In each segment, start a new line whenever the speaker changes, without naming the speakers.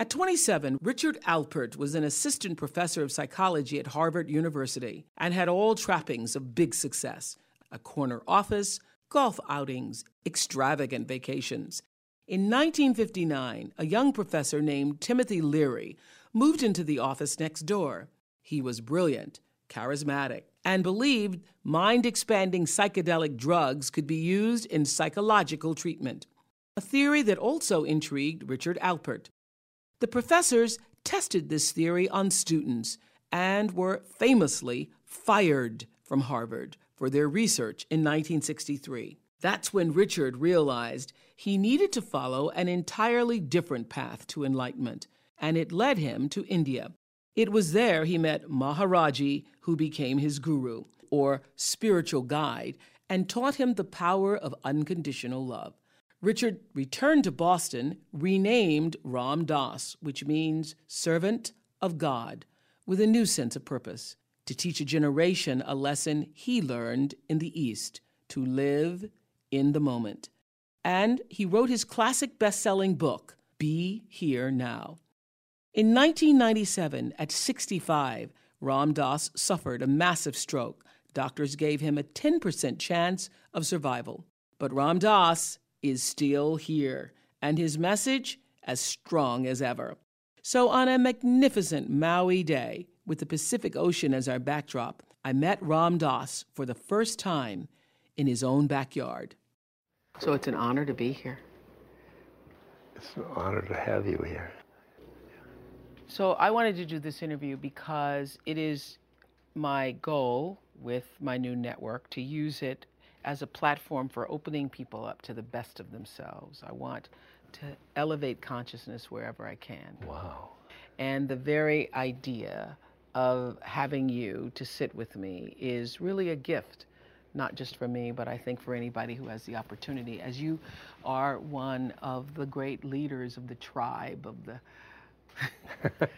At 27, Richard Alpert was an assistant professor of psychology at Harvard University and had all trappings of big success a corner office, golf outings, extravagant vacations. In 1959, a young professor named Timothy Leary moved into the office next door. He was brilliant, charismatic, and believed mind expanding psychedelic drugs could be used in psychological treatment, a theory that also intrigued Richard Alpert. The professors tested this theory on students and were famously fired from Harvard for their research in 1963. That's when Richard realized he needed to follow an entirely different path to enlightenment, and it led him to India. It was there he met Maharaji, who became his guru, or spiritual guide, and taught him the power of unconditional love. Richard returned to Boston, renamed Ram Dass, which means servant of God, with a new sense of purpose to teach a generation a lesson he learned in the East to live in the moment. And he wrote his classic best selling book, Be Here Now. In 1997, at 65, Ram Dass suffered a massive stroke. Doctors gave him a 10% chance of survival. But Ram Dass is still here, and his message as strong as ever. So, on a magnificent Maui day, with the Pacific Ocean as our backdrop, I met Ram Dass for the first time in his own backyard. So, it's an honor to be here.
It's an honor to have you here.
So, I wanted to do this interview because it is my goal with my new network to use it as a platform for opening people up to the best of themselves. I want to elevate consciousness wherever I can.
Wow.
And the very idea of having you to sit with me is really a gift, not just for me, but I think for anybody who has the opportunity, as you are one of the great leaders of the tribe, of the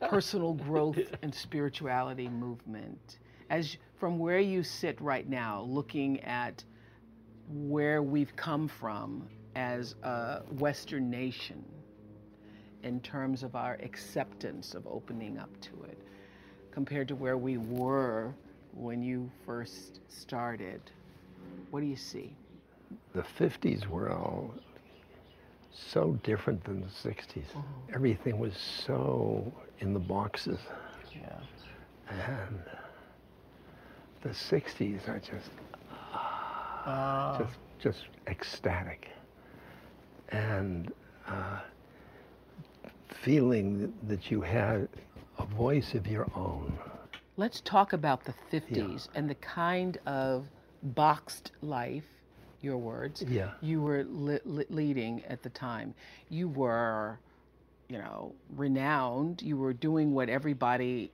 personal growth and spirituality movement. As from where you sit right now, looking at where we've come from as a Western nation in terms of our acceptance of opening up to it, compared to where we were when you first started, what do you see?
The 50s were all so different than the 60s. Mm-hmm. Everything was so in the boxes.
Yeah.
And the 60s are just, uh, just, just ecstatic. And uh, feeling that you had a voice of your own.
Let's talk about the 50s yeah. and the kind of boxed life, your words,
yeah.
you were li- li- leading at the time. You were, you know, renowned. You were doing what everybody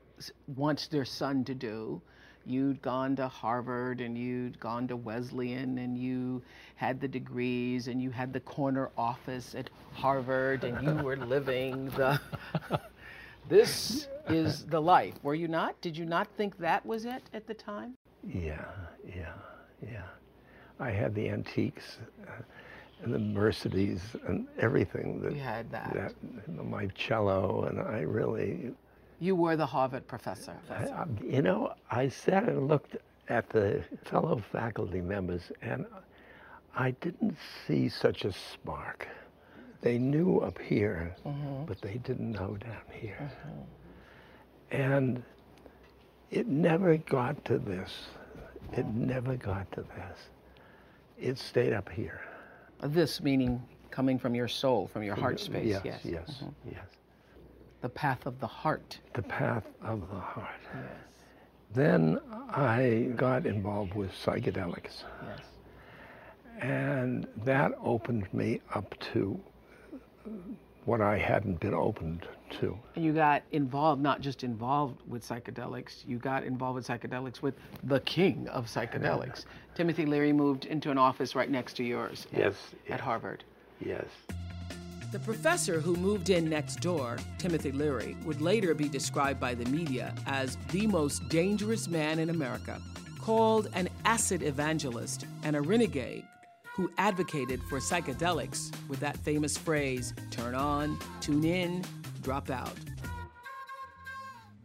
wants their son to do you'd gone to Harvard and you'd gone to Wesleyan and you had the degrees and you had the corner office at Harvard and you were living the. this is the life. Were you not? Did you not think that was it at the time?
Yeah, yeah, yeah. I had the antiques. Uh, and the Mercedes and everything
that you had that.
that my cello and I really
you were the Harvard professor.
I, you know, I sat and looked at the fellow faculty members, and I didn't see such a spark. They knew up here, mm-hmm. but they didn't know down here. Mm-hmm. And it never got to this. It never got to this. It stayed up here.
This meaning coming from your soul, from your heart space.
Yes, yes, yes. Mm-hmm. yes.
The path of the heart.
The path of the heart.
Yes.
Then I got involved with psychedelics.
Yes.
And that opened me up to what I hadn't been opened to.
And you got involved, not just involved with psychedelics, you got involved with psychedelics with the king of psychedelics. Timothy Leary moved into an office right next to yours at,
Yes,
at
yes.
Harvard.
Yes.
The professor who moved in next door, Timothy Leary, would later be described by the media as the most dangerous man in America, called an acid evangelist and a renegade who advocated for psychedelics with that famous phrase turn on, tune in, drop out.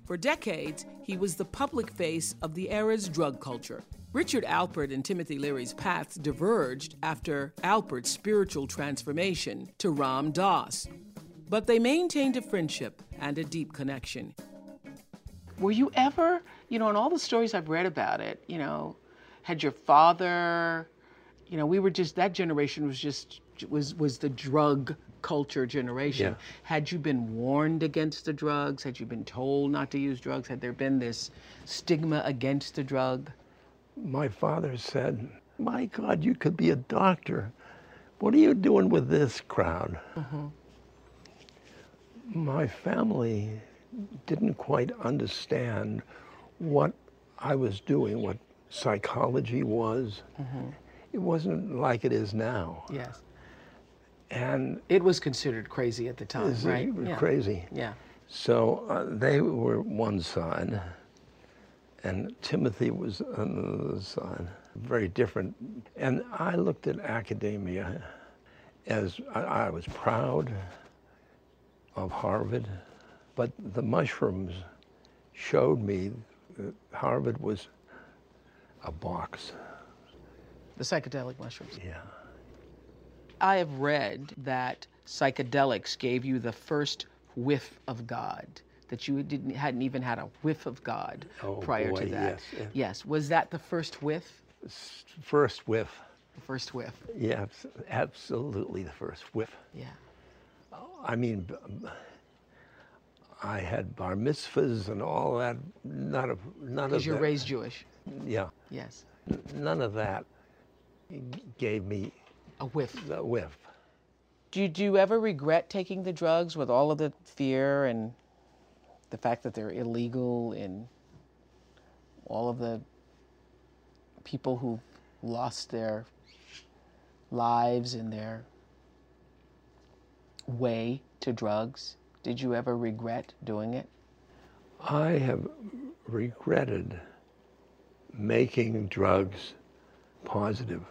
For decades, he was the public face of the era's drug culture. Richard Alpert and Timothy Leary's paths diverged after Alpert's spiritual transformation to Ram Dass, but they maintained a friendship and a deep connection. Were you ever, you know, in all the stories I've read about it, you know, had your father, you know, we were just that generation was just was was the drug culture generation.
Yeah.
Had you been warned against the drugs? Had you been told not to use drugs? Had there been this stigma against the drug?
My father said, My God, you could be a doctor. What are you doing with this crowd? My family didn't quite understand what I was doing, what psychology was. It wasn't like it is now.
Yes.
And
It was considered crazy at the time, right? Yeah.
crazy.
Yeah.
So uh, they were one side, and Timothy was on the other side. Very different. And I looked at academia as I, I was proud of Harvard, but the mushrooms showed me that Harvard was a box.
The psychedelic mushrooms.
Yeah.
I have read that psychedelics gave you the first whiff of God, that you didn't hadn't even had a whiff of God
Oh,
prior to that.
yes.
Yes. Was that the first whiff?
First whiff.
The first whiff.
Yeah, absolutely the first whiff.
Yeah.
I mean, I had bar mitzvahs and all that. None of none of
Because you're
that.
raised Jewish.
Yeah,
Yes.
none of that gave me
A whiff.
A whiff.
Do you, do you ever regret taking the drugs with all of the fear and the fact that they're illegal and all of the people who lost their lives in their way to drugs? Did you ever regret doing it?
I have regretted making drugs positive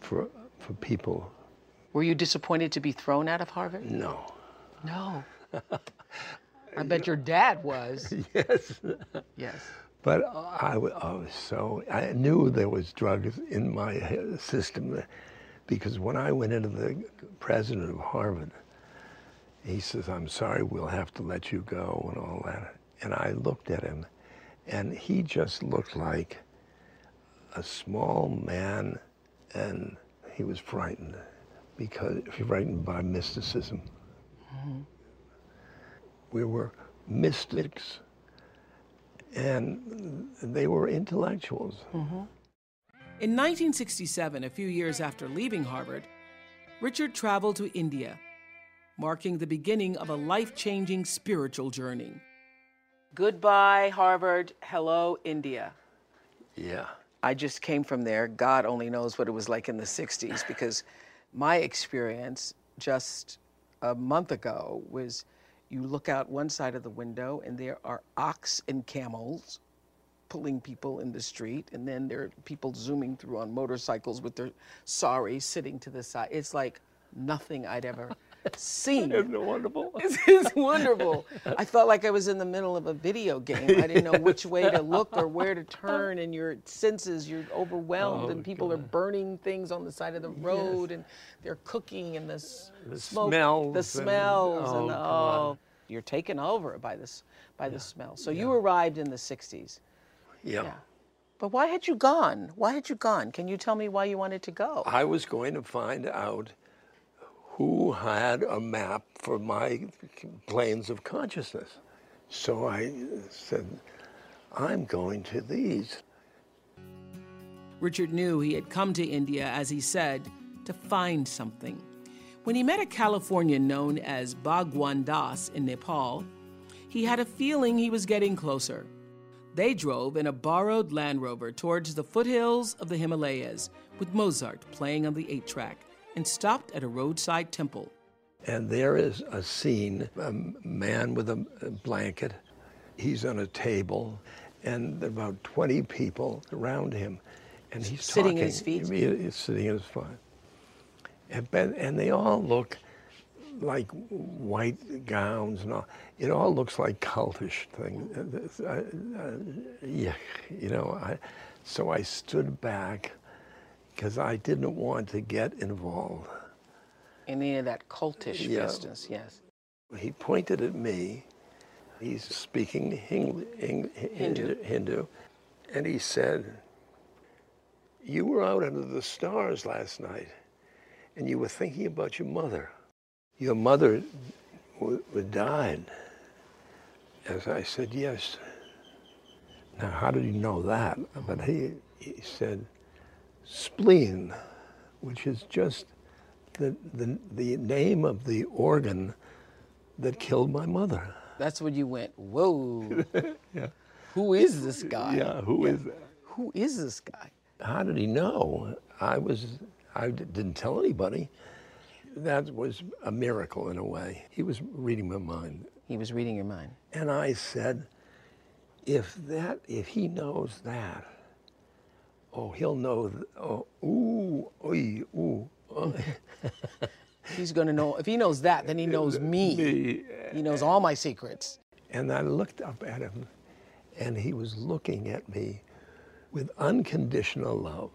for for people.
Were you disappointed to be thrown out of Harvard?
No.
No. I bet your dad was.
Yes.
Yes.
But I, I was so, I knew there was drugs in my system because when I went into the president of Harvard, he says, I'm sorry, we'll have to let you go and all that. And I looked at him and he just looked like a small man and he was frightened because frightened by mysticism. Mm-hmm. We were mystics and they were intellectuals. Mm-hmm. In 1967, a few years after leaving Harvard, Richard traveled to India, marking the beginning of a life changing spiritual journey.
Goodbye, Harvard. Hello, India.
Yeah.
I just came from there. God only knows what it was like in the 60s because my experience just a month ago was you look out one side of the window and there are ox and camels pulling people in the street, and then there are people zooming through on motorcycles with their saris sitting to the side. It's like nothing I'd ever seen.
Isn't it wonderful?
This is wonderful. I felt like I was in the middle of a video game. I didn't know which way to look or where to turn, and your senses, you're overwhelmed,
Oh,
and people are burning things on the side of the road, and they're cooking, and the, s- smoke, the
smells and-
smells,
oh,
and
oh,
oh you're taken over by this, by the smell. So you arrived in the '60s.
Yeah.
Yeah. But why had you gone? Why had you gone? Can you tell me why you wanted to go?
I was going to find out who had a map for my planes of consciousness. So I said, I'm going to these.
Richard knew he had come to India, as he said, to find something. When he met a Californian known as Bhagwan Das in Nepal, he had a feeling he was getting closer. They drove in a borrowed Land Rover towards the foothills of the Himalayas with Mozart playing on the 8 track and stopped at a roadside temple.
And there is a scene a man with a blanket. He's on a table, and there are about 20 people around him. And he's
Sitting
talking.
at his feet?
He's sitting at his feet. And, and they all look like white gowns and all. It all looks like cultish things. Uh, uh, yeah, you know. I, so I stood back because I didn't want to get involved.
In any of that cultish
Yeah.
business, yes.
He pointed at me. He's speaking Hing, Hing,
Hindu.
Hindu, and he said, "You were out under the stars last night, and you were thinking about your mother. Your mother w- w- died." As I said, "Yes." Now, how did he know that? But he he said, "Spleen," which is just the, the, the name of the organ that killed my mother.
That's when you went, whoa.
Yeah.
Who is this guy?
Yeah, who is that?
Who is this guy?
How did he know? I was, I d- didn't tell anybody. That was a miracle in a way. He was reading my mind.
He was reading your mind.
And I said, if that, if he knows that, oh, he'll know, th- oh, ooh, oy, ooh. oh."
He's going to know, if he knows that, then he knows me.
Me.
He knows all my secrets.
And I looked up at him, and he was looking at me with unconditional love.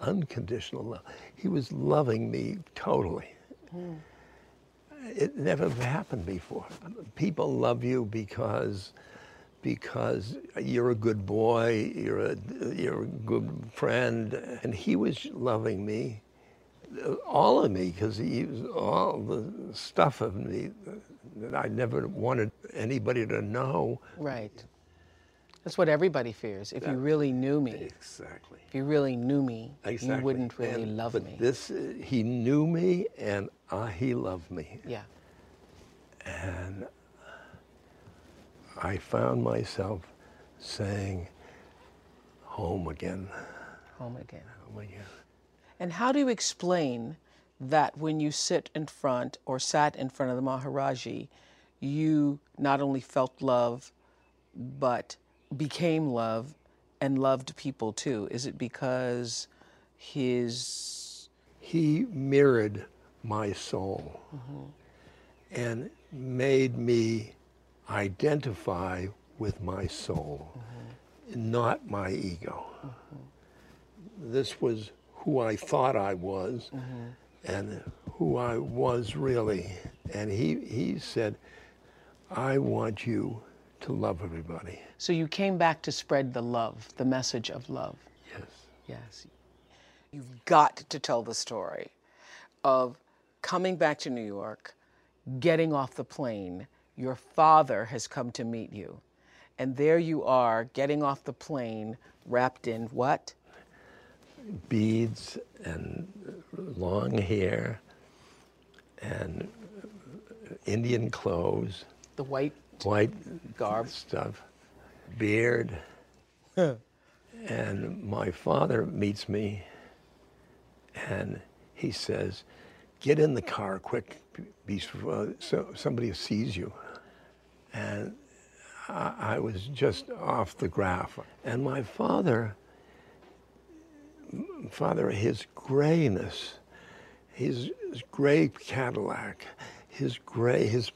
Unconditional love. He was loving me totally. Hmm. It never happened before. People love you because because you're a good boy, you're a you're a good friend, and he was loving me, all of me, because he was all the stuff of me that I never wanted anybody to know.
Right. That's what everybody fears. If you really knew me,
Exactly.
if you really knew me,
Exactly.
you wouldn't really
And-
love
but
me.
this, he knew me, and uh, he loved me,
yeah.
and I found myself saying, "Home again,
Home again.
home again."
And how do you explain that when you sit in front or sat in front of the Maharaji, you not only felt love, but became love and loved people too? Is it because his.
He mirrored my soul mm-hmm. and made me identify with my soul, not my ego. This was who I thought I was and who I was really. And he, he said, I want you to love everybody.
So you came back to spread the love, the message of love.
Yes.
Yes. You've got to tell the story of coming back to New York, getting off the plane. Your father has come to meet you. And there you are, getting off the plane, wrapped in what?
beads and long hair and Indian clothes,
The white
white
Garb.
stuff, beard. and my father meets me and he says, Get in the car quick, be, uh, so somebody sees you. And I, I was just off the graph. And my father, Father, his grayness, his, his gray Cadillac, his gray, his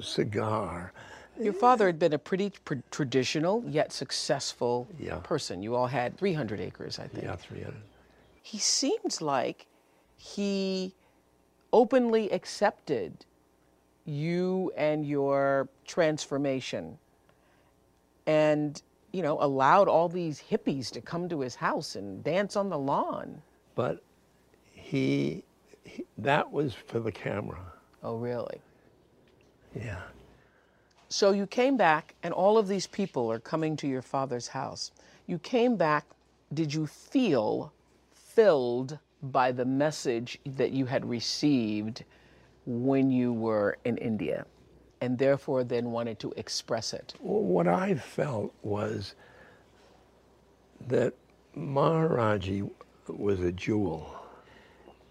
cigar.
Your father had been a pretty pr- traditional yet successful
Yeah.
person. You all had 300 acres, I think.
Yeah, 300.
He seems like he openly accepted you and your transformation and, you know, allowed all these hippies to come to his house and dance on the lawn.
But he, he, that was for the camera.
Oh, really?
Yeah.
So you came back, and all of these people are coming to your father's house. You came back, did you feel filled by the message that you had received when you were in India and therefore then wanted to express it?
Well, what I felt was that Maharaji was a jewel,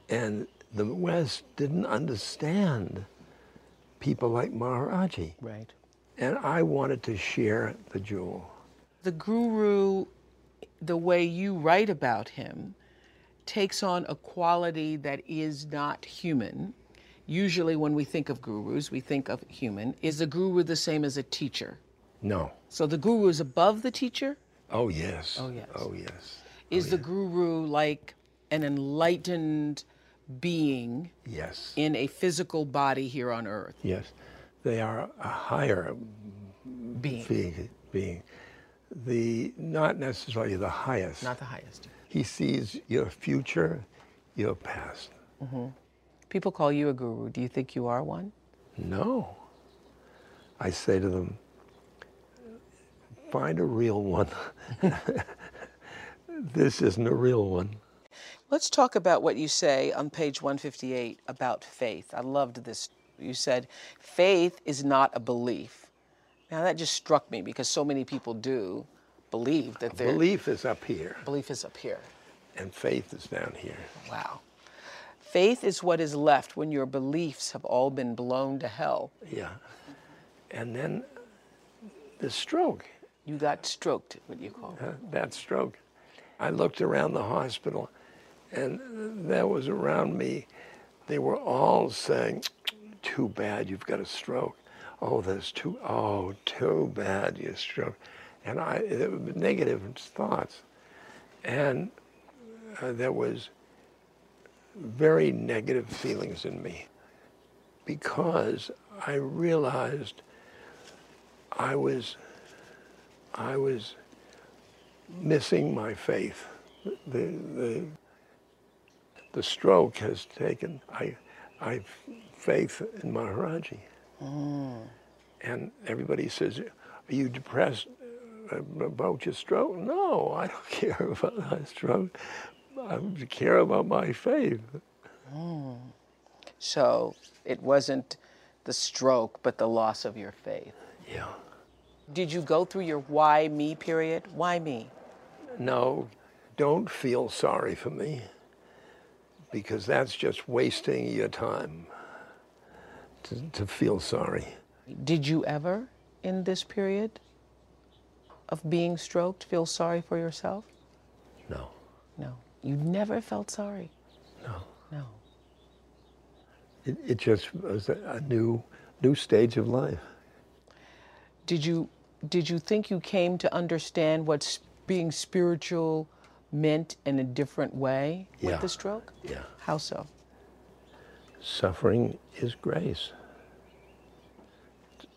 and the West didn't understand people like Maharaji.
Right.
And I wanted to share the jewel.
The guru, the way you write about him, takes on a quality that is not human. Usually, when we think of gurus, we think of human. Is the guru the same as a teacher?
No.
So the guru is above the teacher?
Oh, yes.
Oh, yes.
Oh, yes.
Is oh, the guru like an enlightened being
Yes.
in a physical body here on earth?
Yes. They are a higher
Being,
being. being. The, not necessarily the highest.
not the highest.
He sees your future, your past. Mm-hmm.
People call you a guru. Do you think you are one?
No. I say to them, find a real one. this isn't a real one.
Let's talk about what you say on page 158 about faith. I loved this. You said, faith is not a belief. Now, that just struck me because so many people do believe that their
Belief is up here,
belief is up here.
and faith is down here.
Wow. Faith is what is left when your beliefs have all been blown to hell.
Yeah. And then the stroke,
You got stroked, what you call it.
uh, that stroke. I looked around the hospital, and that was around me. They were all saying, "Too bad you've got a stroke." Oh, there's too. Oh, too bad you stroke. And I, it was negative thoughts, and uh, there was very negative feelings in me because I realized I was I was missing my faith. The, the, the stroke has taken I, I faith in Maharaji. And everybody says, are you depressed uh, about your stroke? No, I don't care about my stroke. I care about my faith.
So it wasn't the stroke, but the loss of your faith.
Yeah.
Did you go through your why me period? Why me?
No, don't feel sorry for me because that's just wasting your time to, to feel sorry.
Did you ever, in this period of being stroked, feel sorry for yourself?
No,
No. You never felt sorry?
no.
No.
It, it just was a, new, new stage of life.
Did you did you think you came to understand what being spiritual meant in a different way with the stroke?
Yeah.
How so?
Suffering is grace.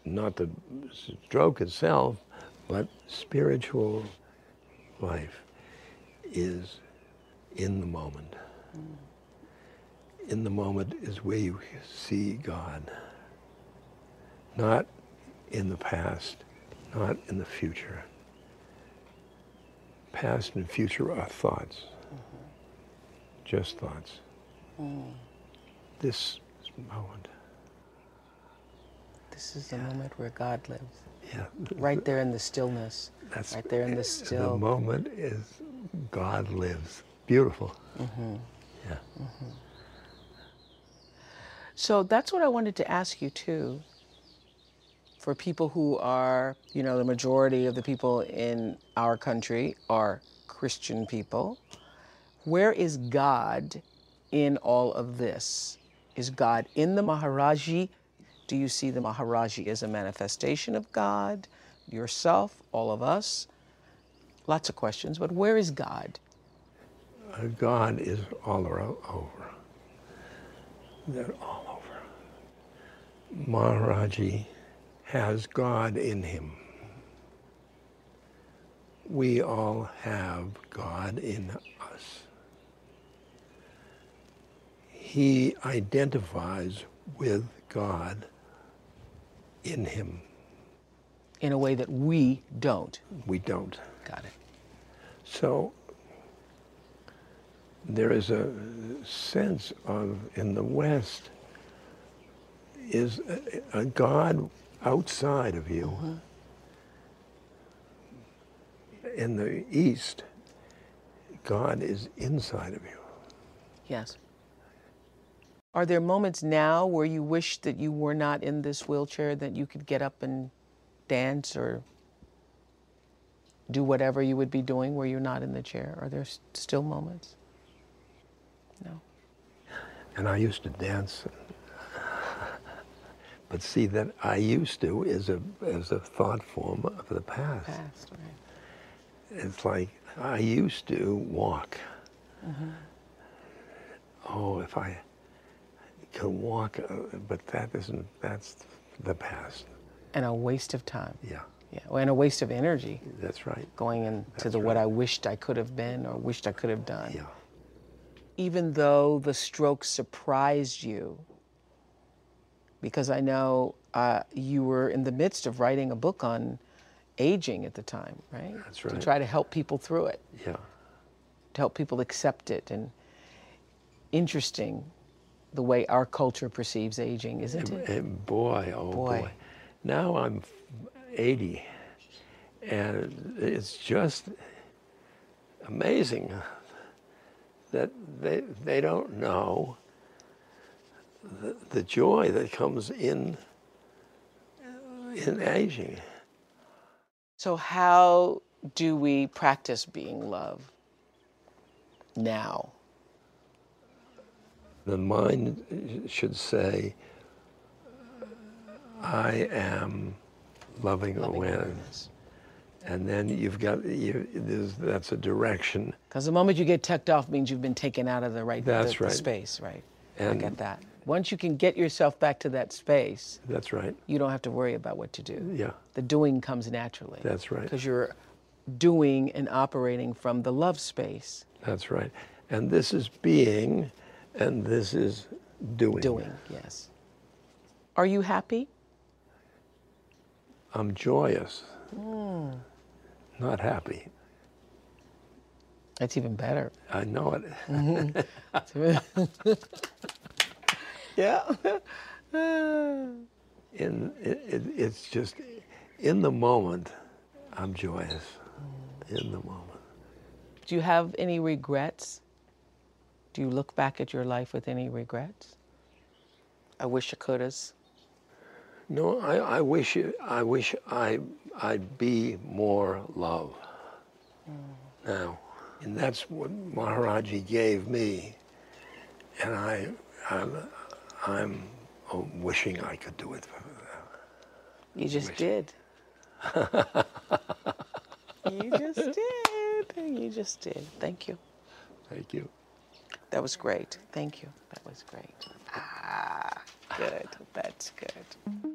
Not the stroke itself, but spiritual life is in the moment. In the moment is where you see God. Not in the past, not in the future. Past and future are thoughts. Just thoughts. This moment.
This is the moment where God lives.
Yeah.
Right there in the stillness.
That's
right there in the
stillness.
The
moment is God lives. Beautiful. Mm-hmm. Yeah. Mm-hmm.
So that's what I wanted to ask you too. For people who are, you know, the majority of the people in our country are Christian people, where is God in all of this? Is God in the Maharaji? Do you see the Maharaji as a manifestation of God, yourself, all of us? Lots of questions, but where is God?
Uh, God is all over. They're all over. Maharaji has God in him. We all have God in us. He identifies with God in him.
In a way that we don't.
We don't.
Got it.
So there is a sense of, in the West, is a, a God outside of you. Mm-hmm. In the East, God is inside of you.
Yes. Are there moments now where you wish that you were not in this wheelchair, that you could get up and dance or do whatever you would be doing where you're not in the chair? Are there still moments? No.
And I used to dance. But see, that I used to is a, is a thought form of the past.
Past, right.
It's like I used to walk. Mm-hmm. Oh, if I could walk, uh, but that isn't, that's the past.
And a waste of time.
Yeah.
Yeah, and a waste of energy.
That's right.
Going into That's the right. what I wished I could have been or wished I could have done.
Yeah.
Even though the stroke surprised you, because I know uh, you were in the midst of writing a book on aging at the time, right?
That's right.
To try to help people through it.
Yeah.
To help people accept it and interesting the way our culture perceives aging, isn't it?
And boy, oh boy. boy. Now I'm 80. And it's just amazing that they, they don't know the, the joy that comes in, in aging.
So, how do we practice being love now?
The mind should say, I am loving, loving awareness. awareness. And then you've got, you, that's a direction.
Because the moment you get tucked off means you've been taken out of the right,
that's
the,
right.
The space, right? And I get that. Once you can get yourself back to that space,
that's right.
You don't have to worry about what to do.
Yeah.
The doing comes naturally.
That's right.
Because you're doing and operating from the love space.
That's right. And this is being, and this is doing.
Doing, yes. Are you happy?
I'm joyous, mm. Not happy.
That's even better.
I know it.
Mm-hmm. yeah.
in it, it, it's just in the moment, I'm joyous. In the moment.
Do you have any regrets? Do you look back at your life with any regrets? I wish I could have.
No, I, I wish I wish I I'd be more love mm. now, and that's what Maharaji gave me, and I I'm, I'm wishing I could do it.
You just did. you just did. You just did. Thank you.
Thank you.
That was great. Thank you. That was great. Ah, good. That's good.